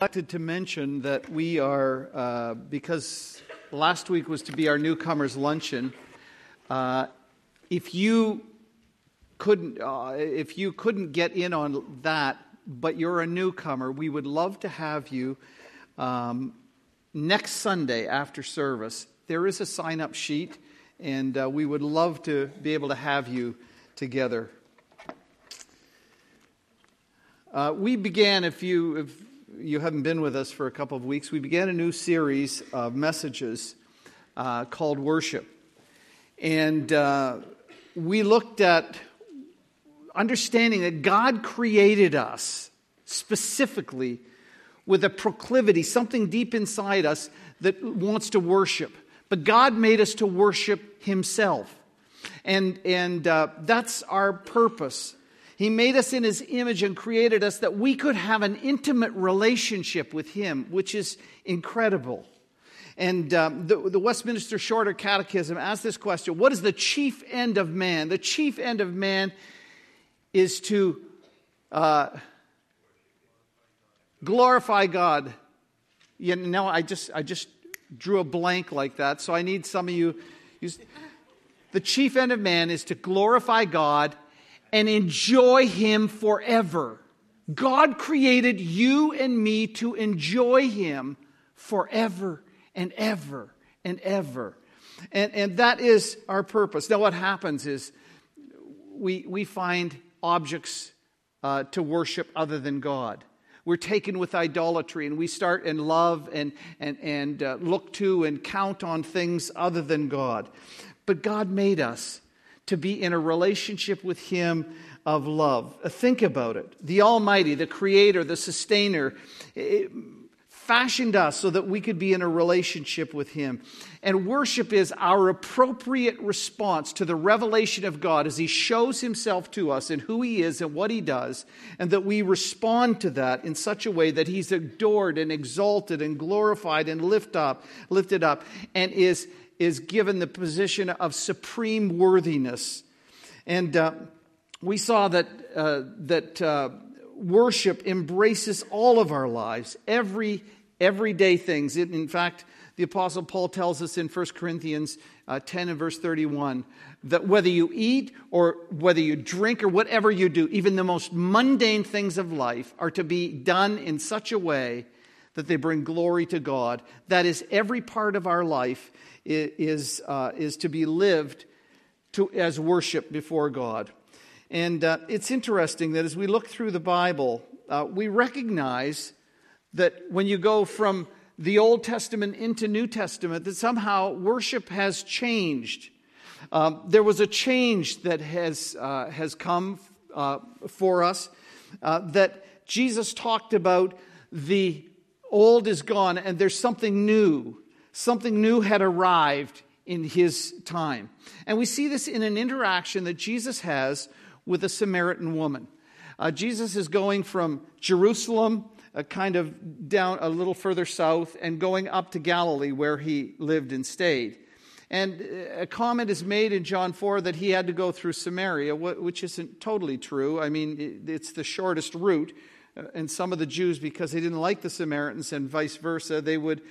wanted to mention that we are, uh, because last week was to be our newcomers luncheon. Uh, if you couldn't, uh, if you couldn't get in on that, but you're a newcomer, we would love to have you um, next Sunday after service. There is a sign-up sheet, and uh, we would love to be able to have you together. Uh, we began, if you, if you haven't been with us for a couple of weeks, we began a new series of messages uh, called Worship. And uh, we looked at understanding that God created us specifically with a proclivity, something deep inside us that wants to worship. But God made us to worship Himself. And, and uh, that's our purpose he made us in His image and created us that we could have an intimate relationship with Him, which is incredible. And um, the, the, Westminster Shorter Catechism asks this question What is the chief end of man? The chief end of man is to uh, glorify God. You know, I just, I just drew a blank like that, so I need some of you. The chief end of man is to glorify God and enjoy Him forever. God created you and me to enjoy Him forever and ever and ever. And, and that is our purpose. Now, what happens is we, we find objects uh, to worship other than God. We're taken with idolatry and we start and love and, and, and uh, look to and count on things other than God. But God made us to be in a relationship with Him of love. Uh, think about it. The Almighty, the Creator, the Sustainer, fashioned us so that we could be in a relationship with Him. And worship is our appropriate response to the revelation of God as He shows Himself to us and who He is and what He does, and that we respond to that in such a way that He's adored and exalted and glorified and lift up, lifted up, and is is given the position of supreme worthiness. And uh, we saw that, uh, that uh, worship embraces all of our lives, every everyday things. In fact, the Apostle Paul tells us in 1 Corinthians uh, 10 and verse 31 that whether you eat or whether you drink or whatever you do, even the most mundane things of life are to be done in such a way that they bring glory to God. That is, every part of our life is, uh, is to be lived to, as worship before God. And uh, it's interesting that as we look through the Bible, uh, we recognize that when you go from the Old Testament into New Testament, that somehow worship has changed. Um, there was a change that has, uh, has come uh, for us uh, that Jesus talked about the old is gone and there's something new Something new had arrived in his time. And we see this in an interaction that Jesus has with a Samaritan woman. Uh, Jesus is going from Jerusalem, uh, kind of down a little further south, and going up to Galilee where he lived and stayed. And uh, a comment is made in John 4 that he had to go through Samaria, which isn't totally true. I mean, it's the shortest route. Uh, and some of the Jews, because they didn't like the Samaritans and vice versa, they would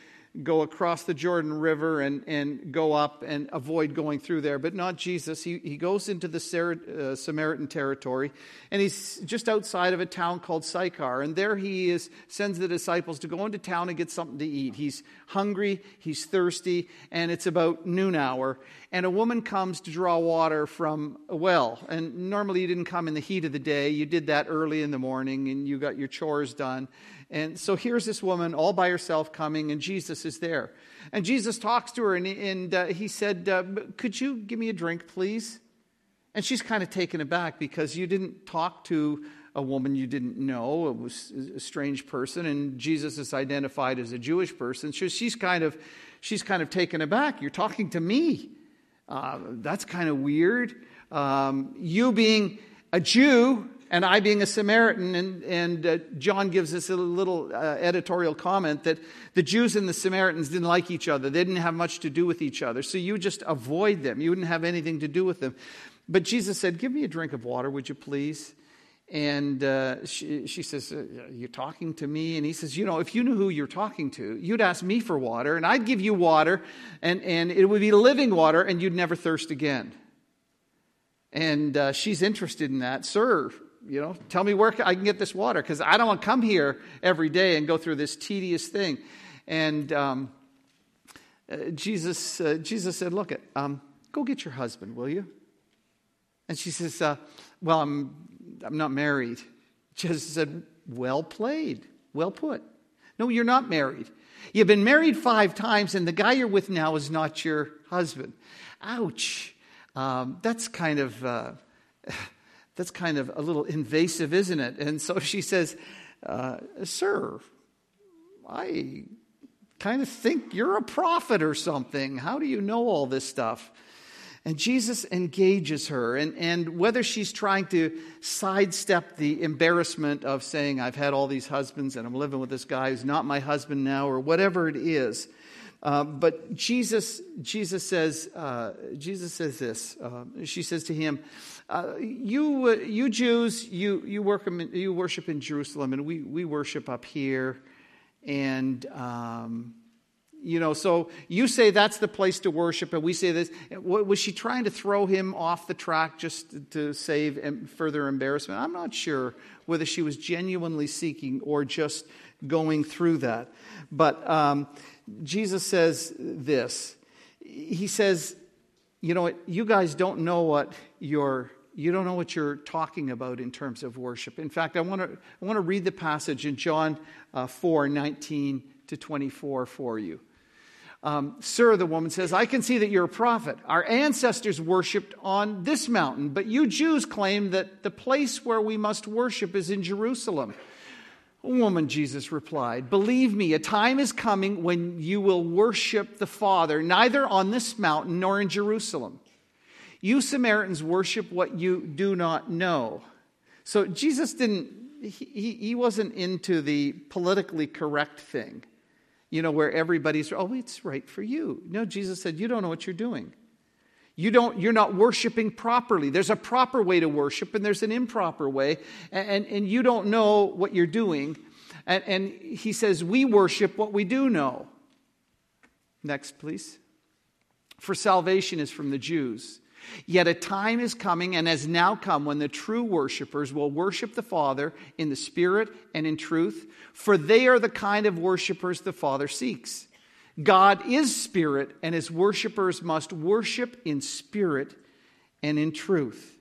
go across the Jordan River and, and go up and avoid going through there. But not Jesus. He, he goes into the uh, Samaritan territory and he's just outside of a town called Sychar. And there he is, sends the disciples to go into town and get something to eat. He's hungry, he's thirsty, and it's about noon hour. And a woman comes to draw water from a well. And normally you didn't come in the heat of the day, you did that early in the morning and you got your chores done. And so here's this woman all by herself coming, and Jesus is there. And Jesus talks to her, and, and uh, he said, uh, Could you give me a drink, please? And she's kind of taken aback because you didn't talk to a woman you didn't know. It was a strange person, and Jesus is identified as a Jewish person. So she's kind of, she's kind of taken aback. You're talking to me. Uh, that's kind of weird. Um, you being a Jew and I being a Samaritan, and, and uh, John gives us a little uh, editorial comment that the Jews and the Samaritans didn't like each other. They didn't have much to do with each other. So you just avoid them. You wouldn't have anything to do with them. But Jesus said, Give me a drink of water, would you please? and uh, she, she says, uh, You're talking to me? And he says, You know, if you knew who you're talking to, you'd ask me for water, and I'd give you water, and, and it would be living water, and you'd never thirst again. And uh, she's interested in that. Sir, you know, tell me where I can get this water, because I don't want to come here every day and go through this tedious thing. And um, uh, Jesus, uh, Jesus said, Look, um, go get your husband, will you? And she says, uh, Well, I'm, I'm not married. Jesus said, Well played, well put. No, you're not married. You've been married five times, and the guy you're with now is not your husband. Ouch. Um, that's kind of. That's kind of a little invasive, isn't it? And so she says, uh, Sir, I kind of think you're a prophet or something. How do you know all this stuff? And Jesus engages her, and, and whether she's trying to sidestep the embarrassment of saying, I've had all these husbands and I'm living with this guy who's not my husband now, or whatever it is. Uh, but Jesus, Jesus says, uh, Jesus says this. Uh, she says to him, uh, "You, uh, you Jews, you you, work, you worship in Jerusalem, and we we worship up here, and um, you know, so you say that's the place to worship, and we say this. Was she trying to throw him off the track just to save further embarrassment? I'm not sure whether she was genuinely seeking or just going through that. But um, Jesus says this He says, You know, you guys don't know what you're. You don't know what you're talking about in terms of worship. In fact, I want to, I want to read the passage in John uh, 4 19 to 24 for you. Um, Sir, the woman says, I can see that you're a prophet. Our ancestors worshiped on this mountain, but you Jews claim that the place where we must worship is in Jerusalem. Woman, Jesus replied, Believe me, a time is coming when you will worship the Father, neither on this mountain nor in Jerusalem. You Samaritans worship what you do not know. So Jesus didn't, he, he wasn't into the politically correct thing you know, where everybody's, oh, it's right for you. No, Jesus said, you don't know what you're doing. You don't, you're not worshiping properly. There's a proper way to worship and there's an improper way, and, and, and you don't know what you're doing. And, and he says, we worship what we do know. Next, please. For salvation is from the Jews. Yet a time is coming and has now come when the true worshipers will worship the Father in the Spirit and in truth, for they are the kind of worshipers the Father seeks. God is Spirit, and his worshipers must worship in spirit and in truth.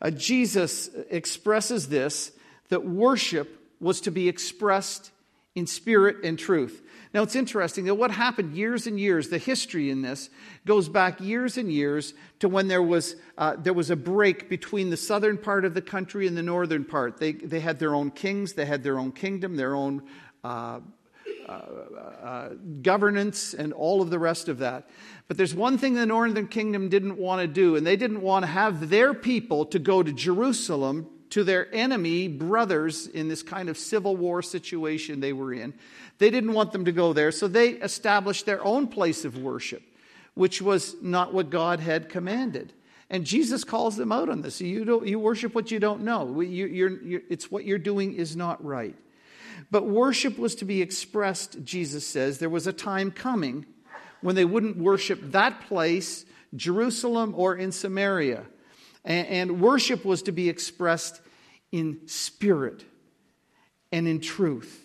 Uh, Jesus expresses this that worship was to be expressed in spirit and truth. Now, it's interesting that what happened years and years, the history in this goes back years and years to when there was, uh, there was a break between the southern part of the country and the northern part. They, they had their own kings, they had their own kingdom, their own uh, uh, uh governance, and all of the rest of that. But there's one thing the northern kingdom didn't want to do, and they didn't want to have their people to go to Jerusalem to their enemy brothers in this kind of civil war situation they were in. They didn't want them to go there, so they established their own place of worship, which was not what God had commanded. And Jesus calls them out on this. You, don't, you worship what you don't know. You, you're, you're, it's what you're doing is not right. But worship was to be expressed, Jesus says. There was a time coming when they wouldn't worship that place, Jerusalem or in Samaria. And, and worship was to be expressed in spirit and in truth.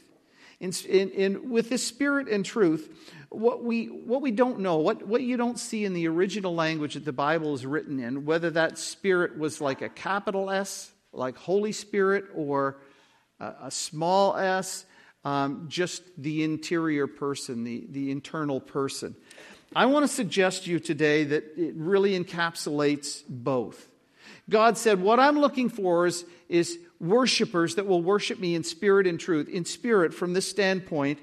In, with this spirit and truth, what we, what we don't know, what, what you don't see in the original language that the Bible is written in, whether that spirit was like a capital S, like Holy Spirit, or a, a small s, um, just the interior person, the, the internal person. I want to suggest to you today that it really encapsulates both. God said, What I'm looking for is, is worshipers that will worship me in spirit and truth. In spirit, from this standpoint,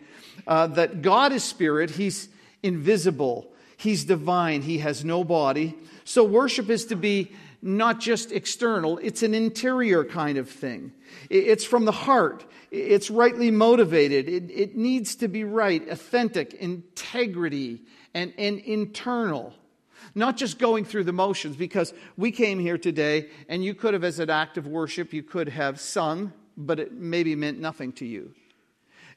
uh, that God is spirit, He's invisible, He's divine, He has no body. So worship is to be not just external, it's an interior kind of thing. It's from the heart, it's rightly motivated, it, it needs to be right, authentic, integrity, and, and internal. Not just going through the motions, because we came here today and you could have, as an act of worship, you could have sung, but it maybe meant nothing to you.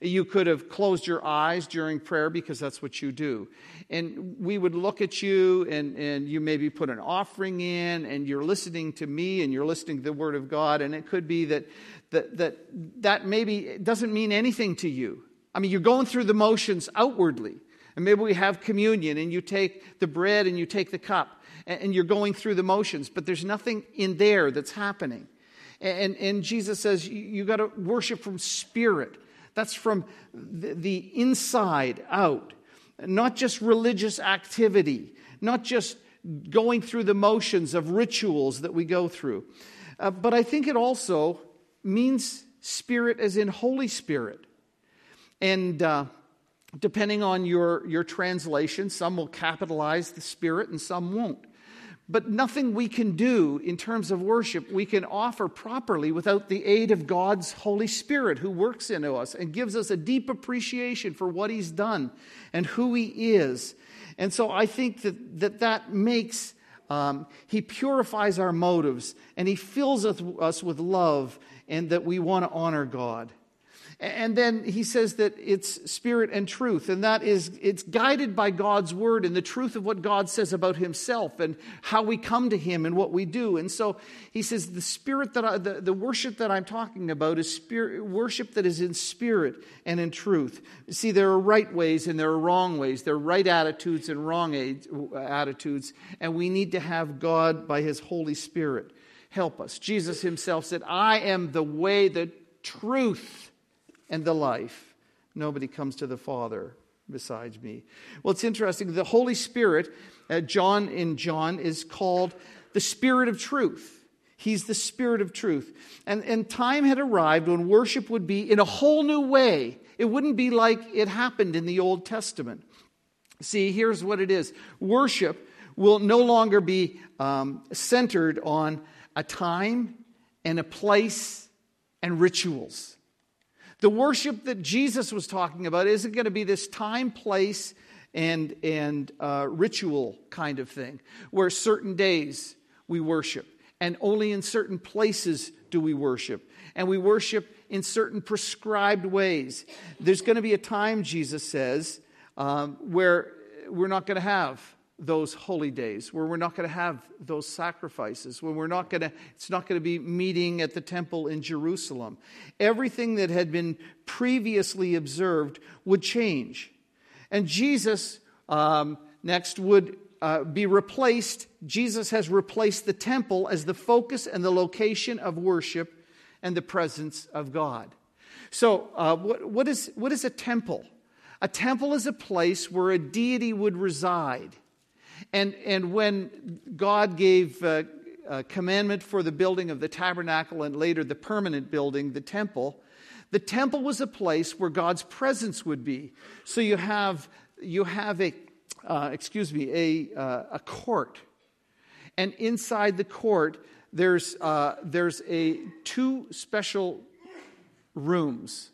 You could have closed your eyes during prayer because that's what you do. And we would look at you and, and you maybe put an offering in and you're listening to me and you're listening to the Word of God. And it could be that that, that, that maybe doesn't mean anything to you. I mean, you're going through the motions outwardly. And maybe we have communion and you take the bread and you take the cup and you're going through the motions, but there's nothing in there that's happening. And, and Jesus says you, got to worship from spirit. That's from the, the inside out, not just religious activity, not just going through the motions of rituals that we go through. Uh, but I think it also means spirit as in Holy Spirit. And uh, depending on your, your translation, some will capitalize the Spirit and some won't. But nothing we can do in terms of worship we can offer properly without the aid of God's Holy Spirit who works into us and gives us a deep appreciation for what He's done and who He is. And so I think that that, that makes, um, He purifies our motives and He fills us with love and that we want to honor God. And then he says that it's spirit and truth, and that is, it's guided by God's word and the truth of what God says about himself and how we come to him and what we do. And so he says the spirit that I, the, the worship that I'm talking about is spirit, worship that is in spirit and in truth. See, there are right ways and there are wrong ways. There are right attitudes and wrong attitudes, and we need to have God by his Holy Spirit help us. Jesus himself said, I am the way, the truth, and the life. Nobody comes to the Father besides me. Well, it's interesting. The Holy Spirit, uh, John in John, is called the Spirit of truth. He's the Spirit of truth. And, and time had arrived when worship would be in a whole new way. It wouldn't be like it happened in the Old Testament. See, here's what it is worship will no longer be um, centered on a time and a place and rituals. The worship that Jesus was talking about isn't going to be this time, place, and, and uh, ritual kind of thing, where certain days we worship, and only in certain places do we worship. And we worship in certain prescribed ways. There's going to be a time, Jesus says, um, where we're not going to have those holy days, where we're not going to have those sacrifices, when we're not going to, it's not going to be meeting at the temple in Jerusalem. Everything that had been previously observed would change. And Jesus um, next would uh, be replaced. Jesus has replaced the temple as the focus and the location of worship and the presence of God. So, uh, what, what, is, what is a temple? A temple is a place where a deity would reside. And, and when God gave uh, a commandment for the building of the tabernacle and later the permanent building, the temple, the temple was a place where God's presence would be. So you have, you have a, uh, excuse me, a, uh, a court. And inside the court, there's, uh, there's a, two special rooms.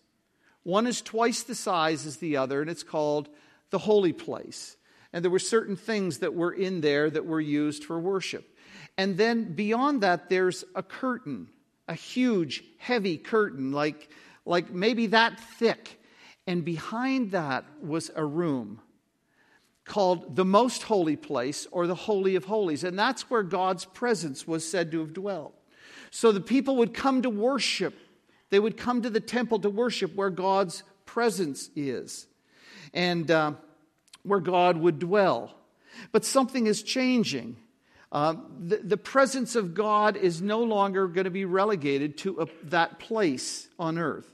One is twice the size as the other, and it's called the holy place and there were certain things that were in there that were used for worship. And then beyond that, there's a curtain, a huge, heavy curtain, like, like maybe that thick. And behind that was a room called the most holy place or the Holy of Holies. And that's where God's presence was said to have dwelt. So the people would come to worship. They would come to the temple to worship where God's presence is. And uh, where God would dwell. But something is changing. Uh, the, the, presence of God is no longer going to be relegated to a, that place on earth.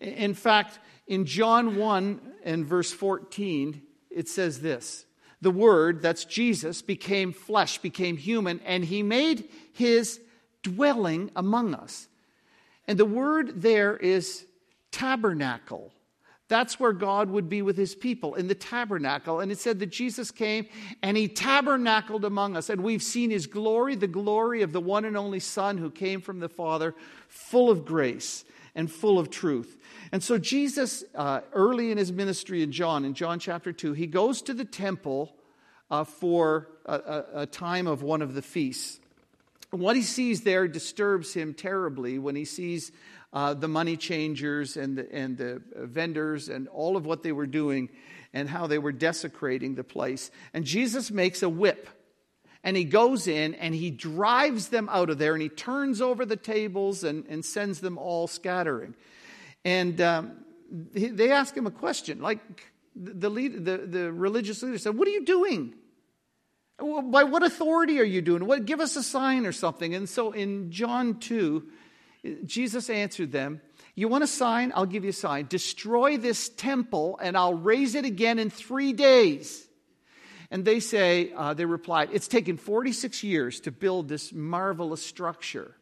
In fact, in John 1 and verse 14, it says this The Word, that's Jesus, became flesh, became human, and he made his dwelling among us. And the word there is tabernacle. That's where God would be with his people in the tabernacle. And it said that Jesus came and he tabernacled among us. And we've seen his glory, the glory of the one and only Son who came from the Father, full of grace and full of truth. And so, Jesus, uh, early in his ministry in John, in John chapter 2, he goes to the temple uh, for a, a, time of one of the feasts. What he sees there disturbs him terribly when he sees uh, the money changers and the, and the vendors and all of what they were doing and how they were desecrating the place. And Jesus makes a whip and he goes in and he drives them out of there and he turns over the tables and, and sends them all scattering. And um, they ask him a question like the, lead, the, the religious leader said, What are you doing? By what authority are you doing? What, give us a sign or something. And so in John 2, Jesus answered them, You want a sign? I'll give you a sign. Destroy this temple, and I'll raise it again in three days. And they say, uh, they replied, It's taken 46 years to build this marvelous structure.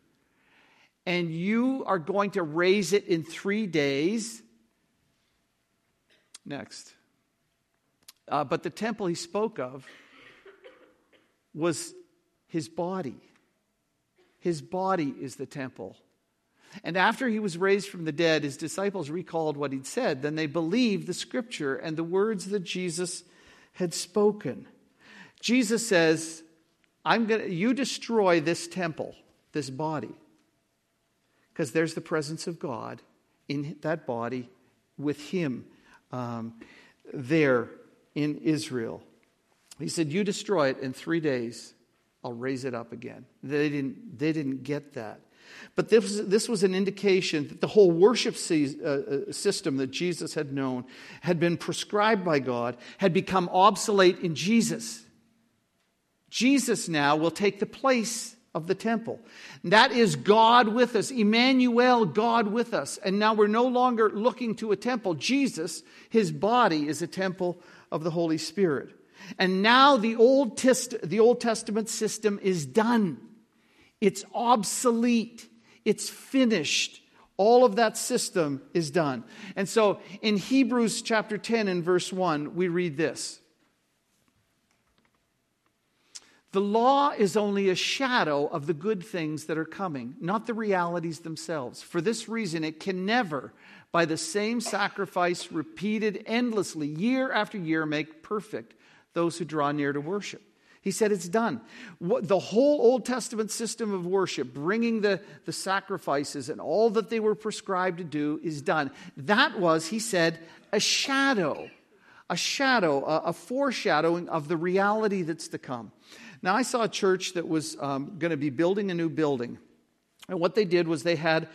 And you are going to raise it in three days. Next. Uh, but the temple he spoke of was his body. His body is the temple. And after he was raised from the dead, his disciples recalled what he'd said. Then they believed the scripture and the words that Jesus had spoken. Jesus says, I'm going to, you destroy this temple, this body, because there's the presence of God in that body with him um, there in Israel. He said, You destroy it in three days, I'll raise it up again. They didn't, they didn't get that. But this, this was an indication that the whole worship uh, uh, system that Jesus had known had been prescribed by God, had become obsolete in Jesus. Jesus now will take the place of the temple. That is God with us, Emmanuel, God with us. And now we're no longer looking to a temple. Jesus, his body, is a temple of the Holy Spirit. And now the Old, Test- the Old Testament system is done. It's obsolete. It's finished. All of that system is done. And so in Hebrews chapter 10 and verse 1, we read this The law is only a shadow of the good things that are coming, not the realities themselves. For this reason, it can never, by the same sacrifice repeated endlessly, year after year, make perfect those who draw near to worship. He said it's done. The whole Old Testament system of worship, bringing the, the sacrifices and all that they were prescribed to do, is done. That was, he said, a shadow, a shadow, a, a foreshadowing of the reality that's to come. Now, I saw a church that was um, going to be building a new building. And what they did was they had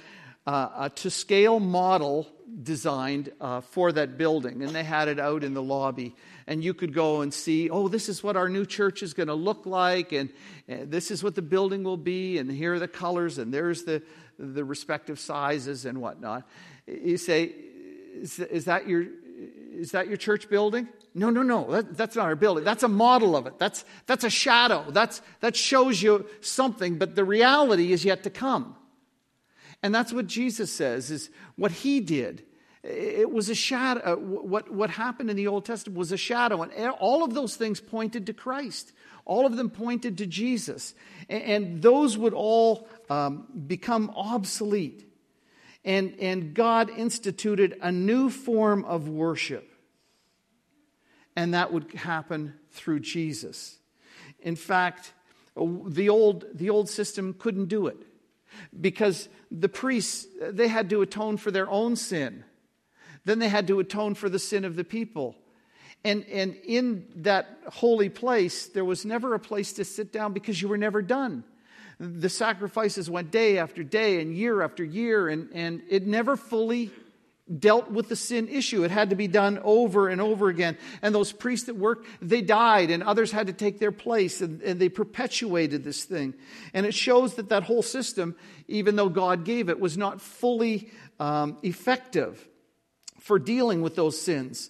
uh, a to scale model designed uh, for that building, and they had it out in the lobby. And you could go and see, oh, this is what our new church is going to look like, and, and, this is what the building will be, and here are the colors, and there's the, the respective sizes and whatnot. You say, is, is that your is that your church building? No, no, no. That, that's not our building. That's a model of it. That's, that's a shadow. That's, that shows you something, but the reality is yet to come. And that's what Jesus says is what he did. It was a shadow. What, what happened in the Old Testament was a shadow. And all of those things pointed to Christ. All of them pointed to Jesus. And, and those would all um, become obsolete. And, and God instituted a new form of worship and that would happen through Jesus. In fact, the old, the old system couldn't do it because the priests, they had to atone for their own sin. Then they had to atone for the sin of the people. And, and in that holy place, there was never a place to sit down because you were never done. The sacrifices went day after day and year after year, and, and it never fully dealt with the sin issue. It had to be done over and over again. And those priests that worked, they died, and others had to take their place, and, and, they perpetuated this thing. And it shows that that whole system, even though God gave it, was not fully um, effective for dealing with those sins.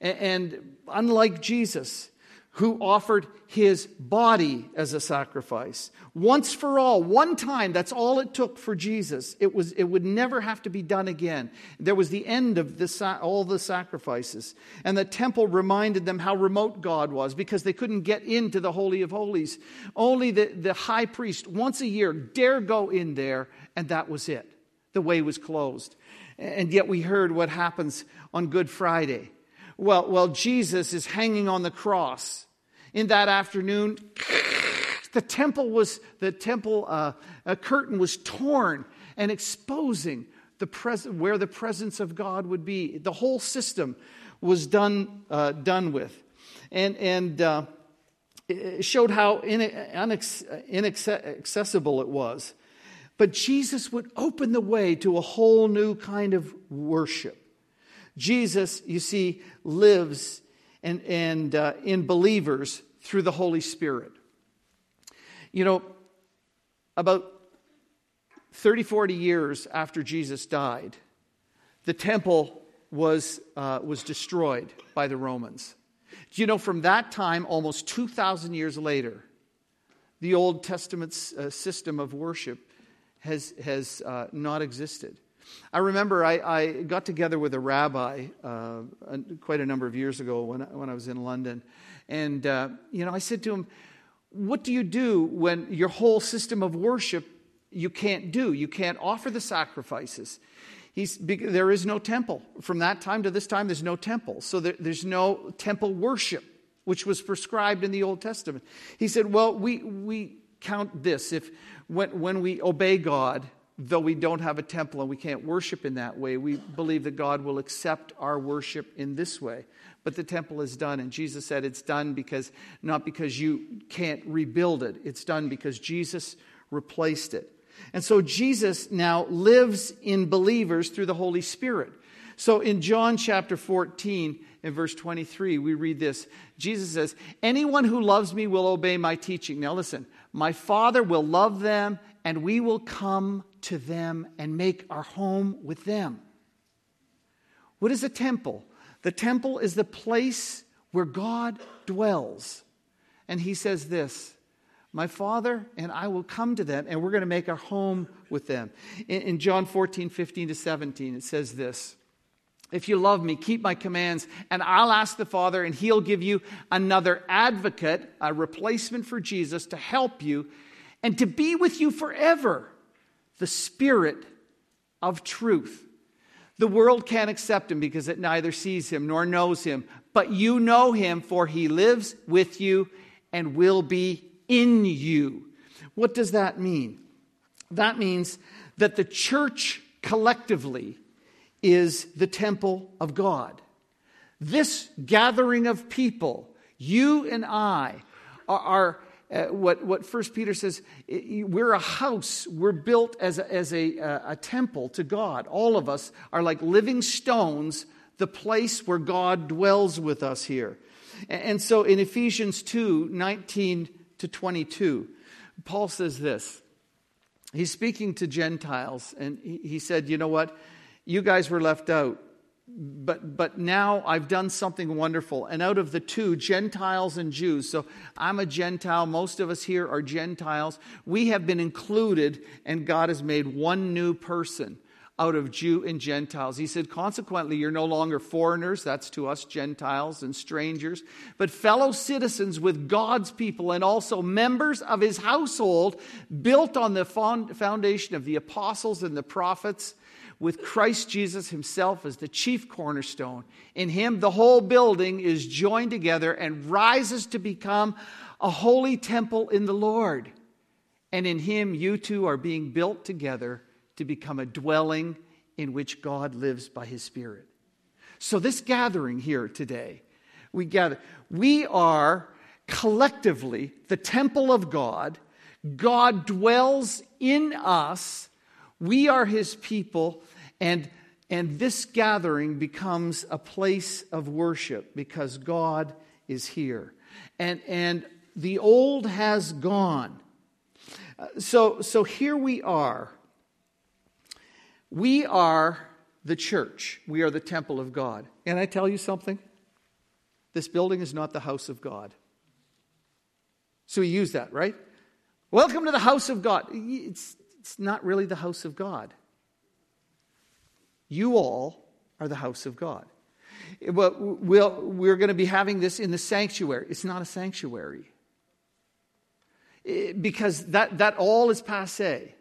And, and unlike Jesus, who offered his body as a sacrifice. Once for all, one time, that's all it took for Jesus. It, was, it would never have to be done again. There was the end of the, all the sacrifices. And the temple reminded them how remote God was because they couldn't get into the Holy of Holies. Only the, the high priest, once a year, dare go in there, and that was it. The way was closed. And yet we heard what happens on Good Friday well, well, Jesus is hanging on the cross. in that afternoon, the temple was the temple uh, a curtain was torn and exposing the pres- where the presence of God would be. The whole system was done uh, done with, and and uh, it showed how inaccessible it was. But Jesus would open the way to a whole new kind of worship. Jesus, you see, lives and, and uh, in believers through the Holy Spirit. You know, about 30, 40 years after Jesus died, the temple was, uh, was destroyed by the Romans. Do you know from that time, almost 2,000 years later, the Old Testament uh, system of worship has, has uh, not existed? I remember I, I, got together with a rabbi uh, quite a number of years ago when, when I was in London. And, uh, you know, I said to him, What do you do when your whole system of worship you can't do? You can't offer the sacrifices. He's, there is no temple. From that time to this time, there's no temple. So there, there's no temple worship, which was prescribed in the Old Testament. He said, Well, we, we count this. If when, when we obey God, though we don't have a temple and we can't worship in that way, we believe that God will accept our worship in this way. But the temple is done, and Jesus said it's done because not because you can't rebuild it, it's done because Jesus replaced it. And so Jesus now lives in believers through the Holy Spirit. So in John chapter 14, in verse 23, we read this Jesus says, Anyone who loves me will obey my teaching. Now listen, my Father will love them, and we will come to them and make our home with them. What is a temple? The temple is the place where God dwells. And he says this My Father and I will come to them, and we're going to make our home with them. In, in John 14, 15 to 17, it says this. If you love me, keep my commands, and I'll ask the Father, and he'll give you another advocate, a replacement for Jesus, to help you and to be with you forever the Spirit of truth. The world can't accept him because it neither sees him nor knows him, but you know him, for he lives with you and will be in you. What does that mean? That means that the church collectively is the temple of God. This gathering of people, you and I, are, are uh, what, what First Peter says, we're a house. We're built as, a, as a, a temple to God. All of us are like living stones, the place where God dwells with us here. And, so in Ephesians 2 19 to 22, Paul says this. He's speaking to Gentiles, and he said, You know what? You guys were left out but but now I've done something wonderful. And out of the two, Gentiles and Jews, so I'm a Gentile, most of us here are Gentiles. We have been included, and God has made one new person out of Jew and Gentiles. He said, consequently, you're no longer foreigners, that's to us Gentiles and strangers, but fellow citizens with God's people and also members of his household, built on the foundation of the apostles and the prophets with Christ Jesus himself as the chief cornerstone. In him, the whole building is joined together and rises to become a holy temple in the Lord. And in him, you too are being built together to become a dwelling in which God lives by his Spirit. So, this gathering here today, we gather, we are collectively the temple of God. God dwells in us. We are his people. And, and this gathering becomes a place of worship because God is here. And, and the old has gone. Uh, so, so here we are. We are the church. We are the temple of God. And I tell you something? This building is not the house of God. So we use that, right? Welcome to the house of God. It's, it's not really the house of God. You all are the house of God. But we're going to be having this in the sanctuary. It's not a sanctuary. Because that, that all is passe.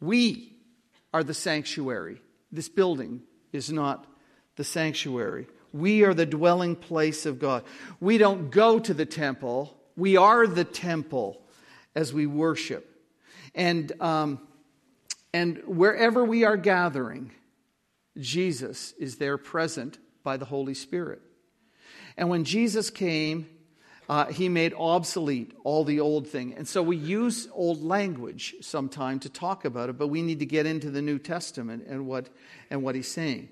We are the sanctuary. This building is not the sanctuary. We are the dwelling place of God. We don't go to the temple, we are the temple as we worship. And, um, and wherever we are gathering, Jesus is there present by the Holy Spirit. And when Jesus came, uh, he made obsolete all the old thing. And so we use old language sometime to talk about it, but we need to get into the New Testament and what, and what he's saying.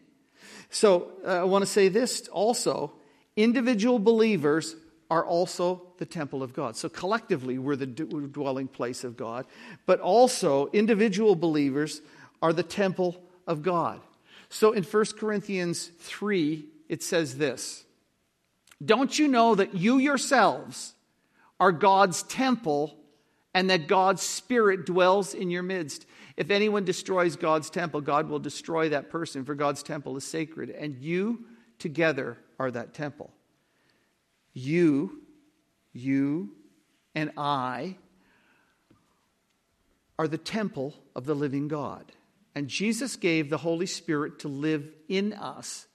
So uh, I want to say this also individual believers are also the temple of God. So collectively, we're the dwelling place of God, but also individual believers are the temple of God. So in 1 Corinthians 3, it says this Don't you know that you yourselves are God's temple and that God's Spirit dwells in your midst? If anyone destroys God's temple, God will destroy that person, for God's temple is sacred, and you together are that temple. You, you, and I are the temple of the living God. And Jesus gave the Holy Spirit to live in us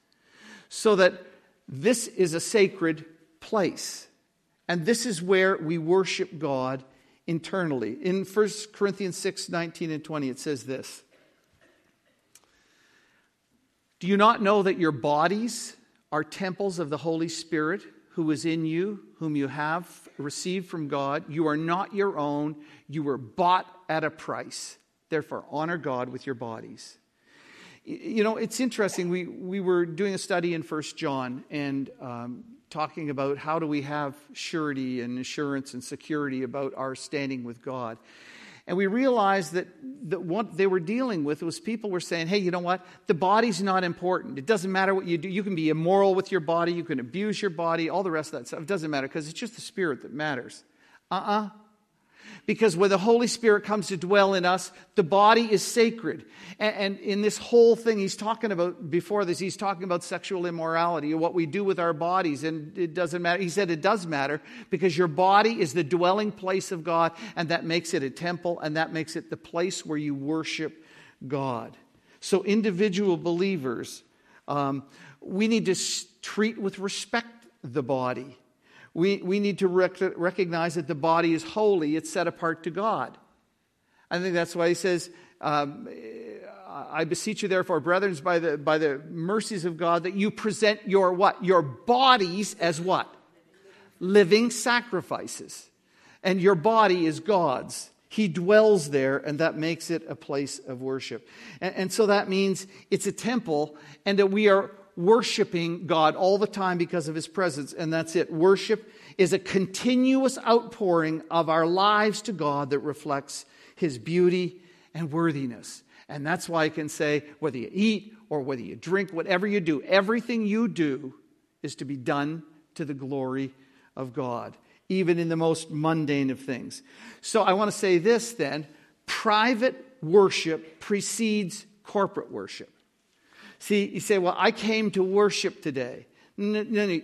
so that this is a sacred place. And this is where we worship God internally. In 1 Corinthians 6 19 and 20, it says this Do you not know that your bodies are temples of the Holy Spirit who is in you, whom you have received from God? You are not your own, you were bought at a price. Therefore, honor God with your bodies. You know, it's interesting. We, we were doing a study in First John, and um, talking about how do we have surety and assurance and security about our standing with God. And we realized that, that what they were dealing with was people were saying, hey, you know what? The body's not important. It doesn't matter what you do. You can be immoral with your body, you can abuse your body, all the rest of that stuff. It doesn't matter because it's just the spirit that matters. Uh uh-uh. uh because when the Holy Spirit comes to dwell in us, the body is sacred. And, and, in this whole thing, he's talking about, before this, he's talking about sexual immorality and what we do with our bodies. And it doesn't matter. He said it does matter because your body is the dwelling place of God, and that makes it a temple, and that makes it the place where you worship God. So, individual believers, um, we need to treat with respect the body. We, we need to rec- recognize that the body is holy, it's set apart to God. I think that's why he says, um, I beseech you, therefore, brethren, by the, by the mercies of God, that you present your what? Your bodies as what? Living sacrifices. And your body is God's. He dwells there, and that makes it a place of worship. And, and so that means it's a temple, and that we are worshiping God all the time because of his presence, and that's it. Worship is a continuous outpouring of our lives to God that reflects his beauty and worthiness. And that's why I can say whether you eat or whether you drink, whatever you do, everything you do is to be done to the glory of God, even in the most mundane of things. So I want to say this then private worship precedes corporate worship. See, you say, well, I came to worship today. No, no, no.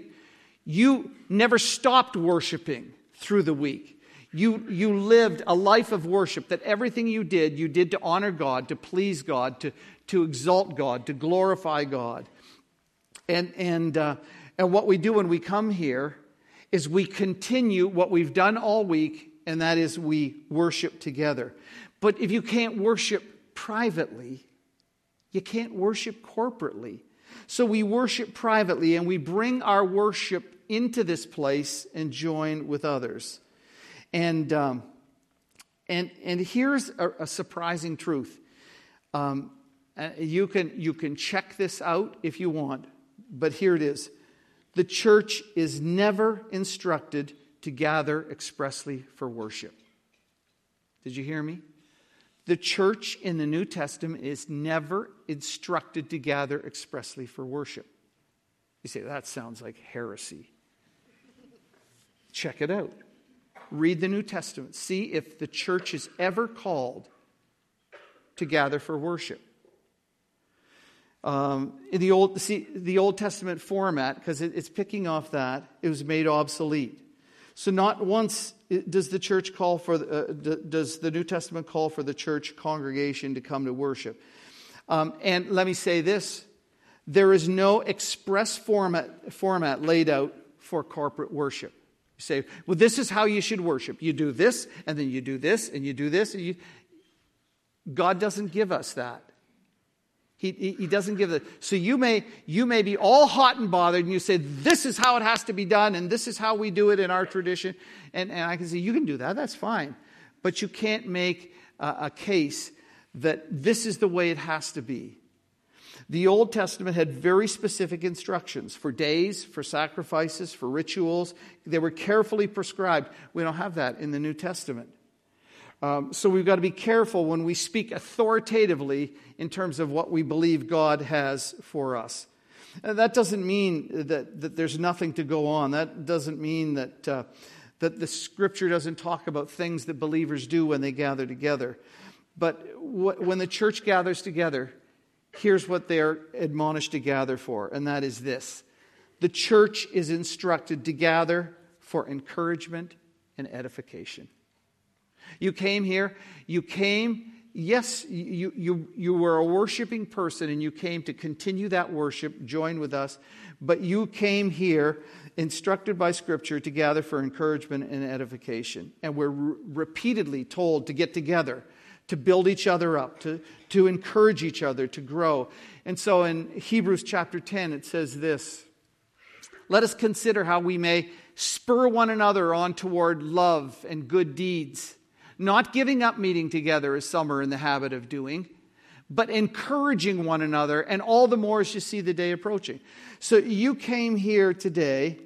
You never stopped worshiping through the week. You, you lived a life of worship that everything you did, you did to honor God, to please God, to, to exalt God, to glorify God. And, and, uh, and what we do when we come here is we continue what we've done all week, and that is we worship together. But if you can't worship privately, you can't worship corporately. So we worship privately and we bring our worship into this place and join with others. And, um, and, and here's a, a surprising truth. Um, uh, you, can, you can check this out if you want, but here it is. The church is never instructed to gather expressly for worship. Did you hear me? The church in the New Testament is never instructed to gather expressly for worship. You say, that sounds like heresy. Check it out. Read the New Testament. See if the church is ever called to gather for worship. Um, in the Old, see, the Old Testament format, because it, it's picking off that, it was made obsolete. So, not once does the church call for, uh, does the New Testament call for the church congregation to come to worship. Um, and let me say this there is no express format, format laid out for corporate worship. You say, well, this is how you should worship. You do this, and then you do this, and you do this. And you... God doesn't give us that. He, he, he, doesn't give the so you may you may be all hot and bothered and you say this is how it has to be done and this is how we do it in our tradition and, and i can say you can do that that's fine but you can't make a, a case that this is the way it has to be the Old Testament had very specific instructions for days, for sacrifices, for rituals. They were carefully prescribed. We don't have that in the New Testament. Um, so we've got to be careful when we speak authoritatively in terms of what we believe God has for us. And that doesn't mean that, that there's nothing to go on. That doesn't mean that, uh, that the scripture doesn't talk about things that believers do when they gather together. But when the church gathers together, here's what they're admonished to gather for, and that is this the church is instructed to gather for encouragement and edification. You came here, you came, yes, you, you, you were a worshiping person and you came to continue that worship, join with us, but you came here instructed by Scripture to gather for encouragement and edification. And we're re- repeatedly told to get together to build each other up, to, to encourage each other to grow. And so in Hebrews chapter 10, it says this Let us consider how we may spur one another on toward love and good deeds, not giving up meeting together as some are in the habit of doing. But encouraging one another, and all the more as you see the day approaching. So you came here today,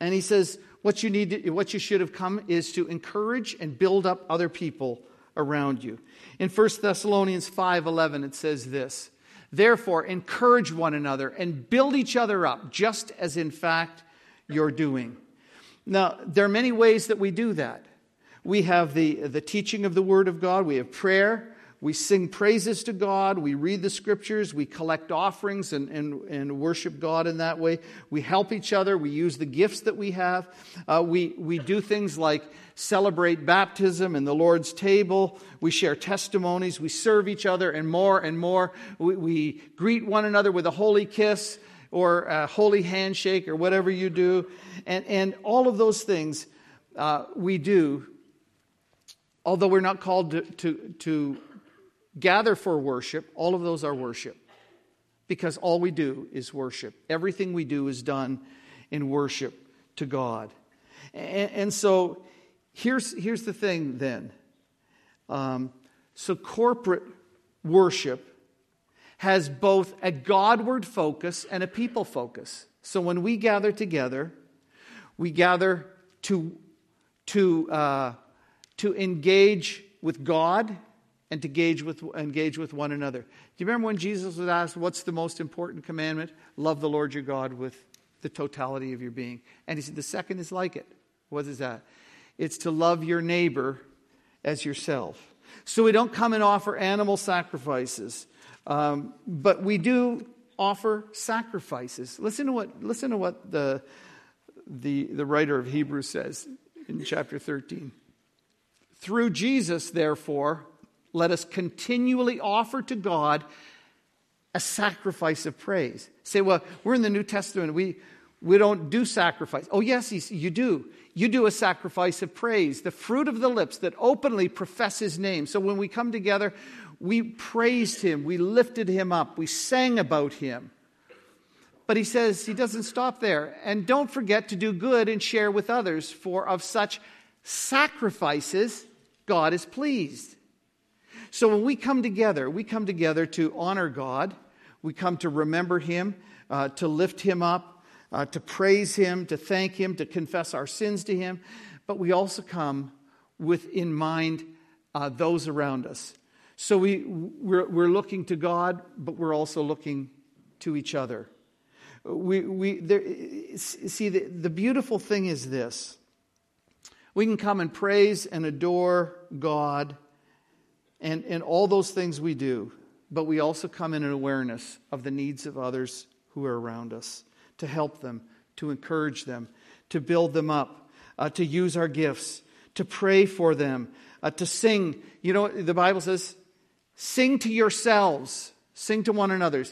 and he says, what you need to, what you should have come is to encourage and build up other people around you. In 1 Thessalonians 5:11 it says this, "Therefore encourage one another and build each other up, just as in fact you're doing." Now, there are many ways that we do that. We have the, the teaching of the Word of God, we have prayer, we sing praises to God. We read the scriptures. We collect offerings and, and, and worship God in that way. We help each other. We use the gifts that we have. Uh, we, we do things like celebrate baptism and the Lord's table. We share testimonies. We serve each other and more and more. We, we greet one another with a holy kiss or a holy handshake or whatever you do. And, and all of those things uh, we do, although we're not called to, to, to gather for worship, all of those are worship. Because all we do is worship. Everything we do is done in worship to God. And, and so here's, here's the thing then. Um, so corporate worship has both a Godward focus and a people focus. So when we gather together, we gather to, to, uh, to engage with God and to engage with, engage with one another. Do you remember when Jesus was asked, What's the most important commandment? Love the Lord your God with the totality of your being. And he said, The second is like it. What is that? It's to love your neighbor as yourself. So we don't come and offer animal sacrifices, um, but we do offer sacrifices. Listen to what, listen to what the, the, the writer of Hebrews says in chapter 13. Through Jesus, therefore, let us continually offer to God a sacrifice of praise. Say, well, we're in the New Testament. We, we don't do sacrifice. Oh, yes, you do. You do a sacrifice of praise, the fruit of the lips that openly profess his name. So when we come together, we praised him, we lifted him up, we sang about him. But he says he doesn't stop there. And don't forget to do good and share with others, for of such sacrifices God is pleased. So when we come together, we come together to honor God, we come to remember Him, uh, to lift Him up, uh, to praise Him, to thank Him, to confess our sins to Him, but we also come with in mind uh, those around us. So we, we're, we're looking to God, but we're also looking to each other. We, we, there, see, the, the beautiful thing is this we can come and praise and adore God and, and all those things we do, but we also come in an awareness of the needs of others who are around us, to help them, to encourage them, to build them up, uh, to use our gifts, to pray for them, uh, to sing. You know, the Bible says, sing to yourselves. Sing to one another.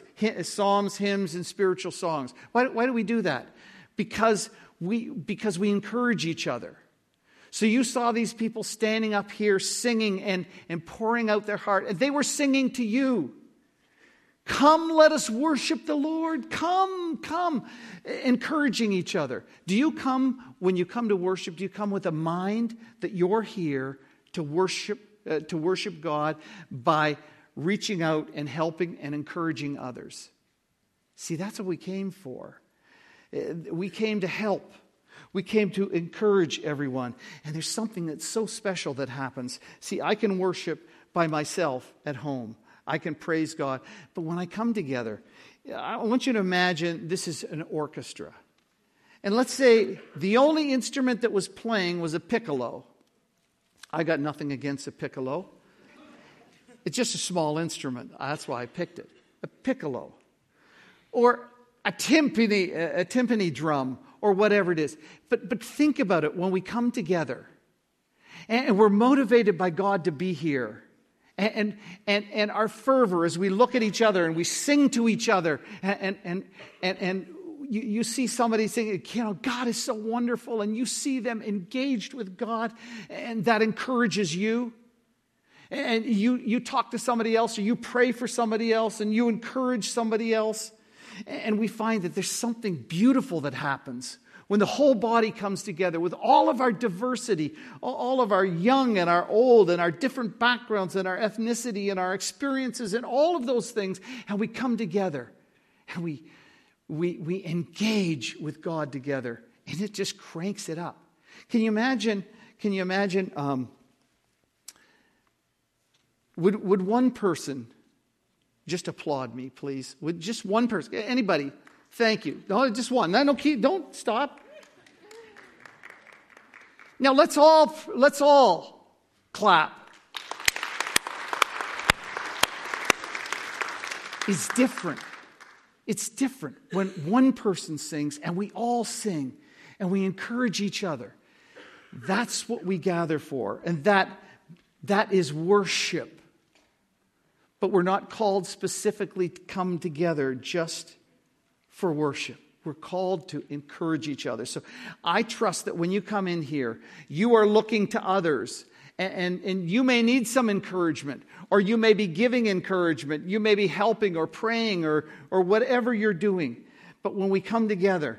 Psalms, hymns, and spiritual songs. Why, why do we do that? Because we, because we encourage each other. So you saw these people standing up here singing and, and pouring out their heart, and they were singing to you. Come, let us worship the Lord. Come, come, encouraging each other. Do you come, when you come to worship, do you come with a mind that you're here to worship, uh, to worship God by reaching out and helping and encouraging others? See, that's what we came for. Uh, we came to help. We came to encourage everyone. And there's something that's so special that happens. See, I can worship by myself at home. I can praise God. But when I come together, I want you to imagine this is an orchestra. And let's say the only instrument that was playing was a piccolo. I got nothing against a piccolo. It's just a small instrument. That's why I picked it. A piccolo. Or a timpani, a timpani drum, or whatever it is. But, but think about it when we come together and we're motivated by God to be here and, and, and our fervor as we look at each other and we sing to each other and, and, and, and you, you see somebody saying, you know, God is so wonderful, and you see them engaged with God, and that encourages you. And you, you talk to somebody else, or you pray for somebody else, and you encourage somebody else. And we find that there's something beautiful that happens when the whole body comes together with all of our diversity, all of our young and our old, and our different backgrounds, and our ethnicity, and our experiences, and all of those things, and we come together and we, we, we engage with God together, and it just cranks it up. Can you imagine? Can you imagine? Um, would, would one person just applaud me, please? With just one person, anybody, Thank you. No, just one. No, no, keep, don't stop. Now let's all let's all clap. It's different. It's different when one person sings and we all sing and we encourage each other. That's what we gather for. And that that is worship. But we're not called specifically to come together just for worship. We're called to encourage each other. So I trust that when you come in here, you are looking to others. And, and, and, you may need some encouragement, or you may be giving encouragement. You may be helping or praying or, or whatever you're doing. But when we come together,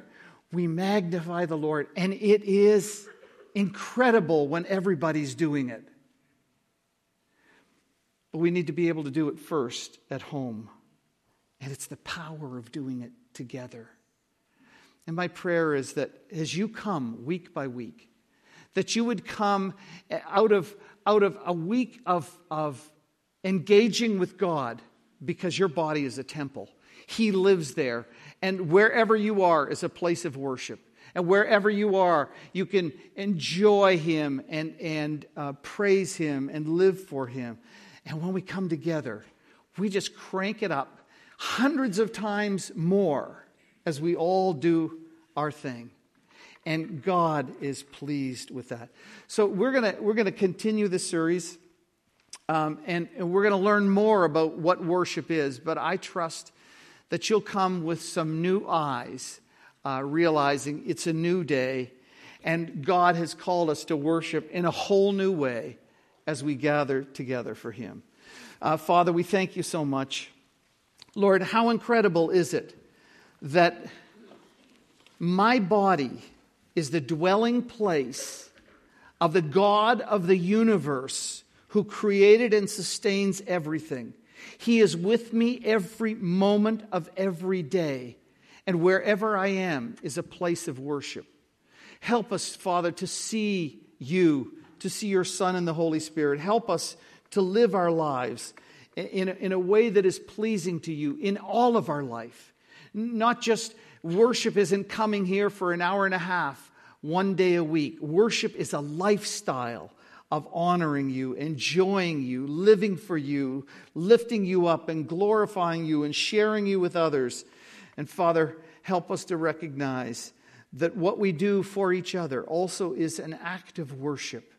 we magnify the Lord. And it is incredible when everybody's doing it. But we need to be able to do it first at home. And it's the power of doing it together. And my prayer is that as you come week by week, that you would come out of, out of a week of, of engaging with God because your body is a temple. He lives there. And wherever you are is a place of worship. And wherever you are, you can enjoy Him and, and uh, praise Him and live for Him. And when we come together, we just crank it up hundreds of times more as we all do our thing. And God is pleased with that. So we're going to we're gonna continue this series. Um, and, and we're going to learn more about what worship is. But I trust that you'll come with some new eyes, uh, realizing it's a new day. And God has called us to worship in a whole new way as we gather together for Him. Uh, Father, we thank you so much Lord, how incredible is it that my body is the dwelling place of the God of the universe who created and sustains everything. He is with me every moment of every day, and wherever I am is a place of worship. Help us, Father, to see you, to see your Son and the Holy Spirit. Help us to live our lives in a, in a way that is pleasing to you in all of our life. Not just worship isn't coming here for an hour and a half, one day a week. Worship is a lifestyle of honoring you, enjoying you, living for you, lifting you up, and glorifying you, and sharing you with others. And Father, help us to recognize that what we do for each other also is an act of worship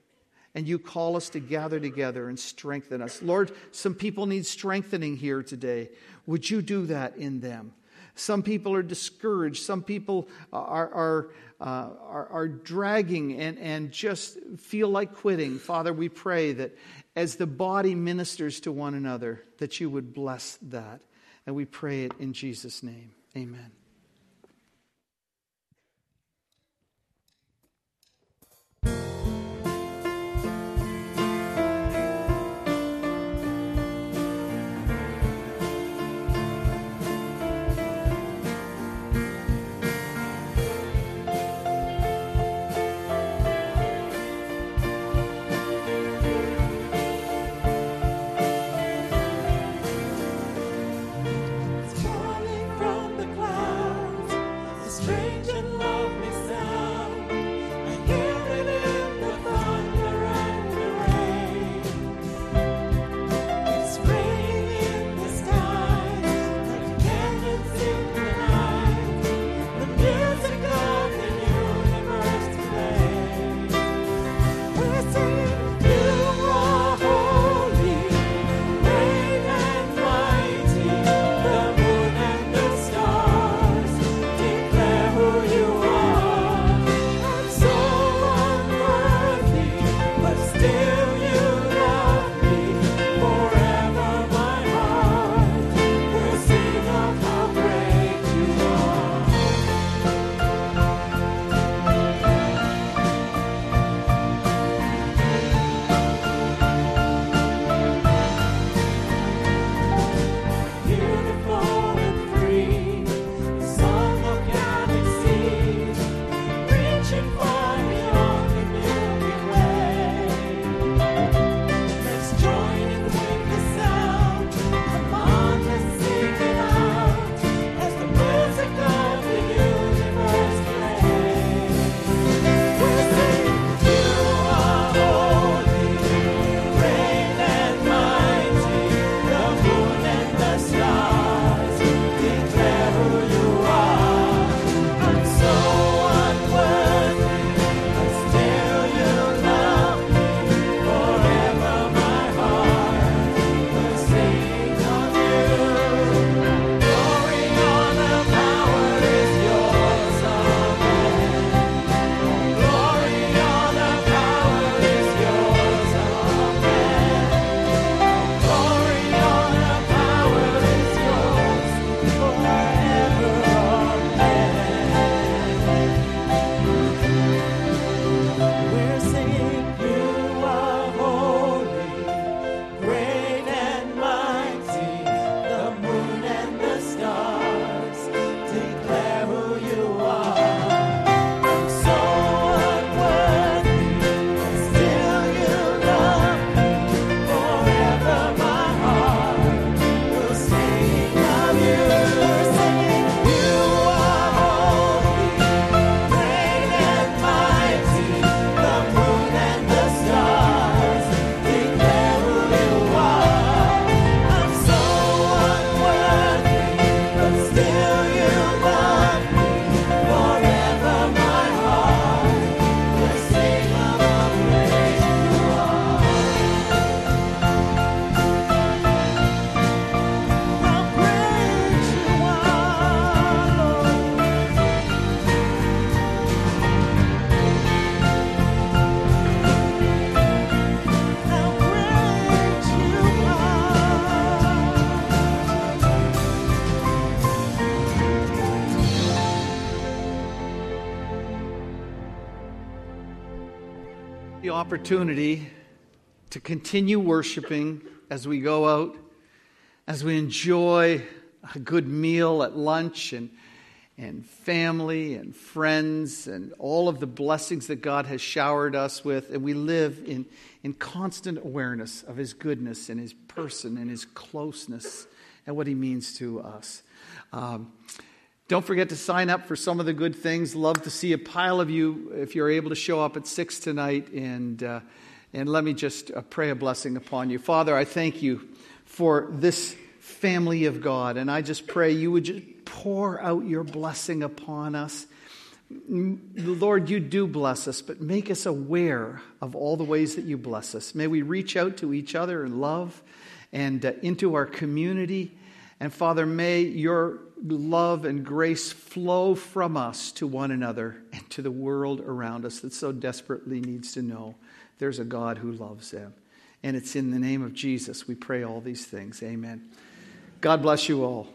and you call us to gather together and strengthen us. Lord, some people need strengthening here today. Would you do that in them? Some people are discouraged. Some people are, are, uh, are, are, dragging and, and just feel like quitting. Father, we pray that as the body ministers to one another, that you would bless that. And we pray it in Jesus' name. Amen. Opportunity to continue worshiping as we go out, as we enjoy a good meal at lunch and, and family and friends and all of the blessings that God has showered us with. And we live in, in constant awareness of His goodness and His person and His closeness and what He means to us. Um, don't forget to sign up for some of the good things. Love to see a pile of you if you're able to show up at 6 tonight. And, uh, and let me just uh, pray a blessing upon you. Father, I thank you for this family of God. And I just pray you would just pour out your blessing upon us. Lord, you do bless us, but make us aware of all the ways that you bless us. May we reach out to each other in love and uh, into our community. And Father, may your love and grace flow from us to one another and to the world around us that so desperately needs to know there's a God who loves them. And it's in the name of Jesus we pray all these things. Amen. God bless you all.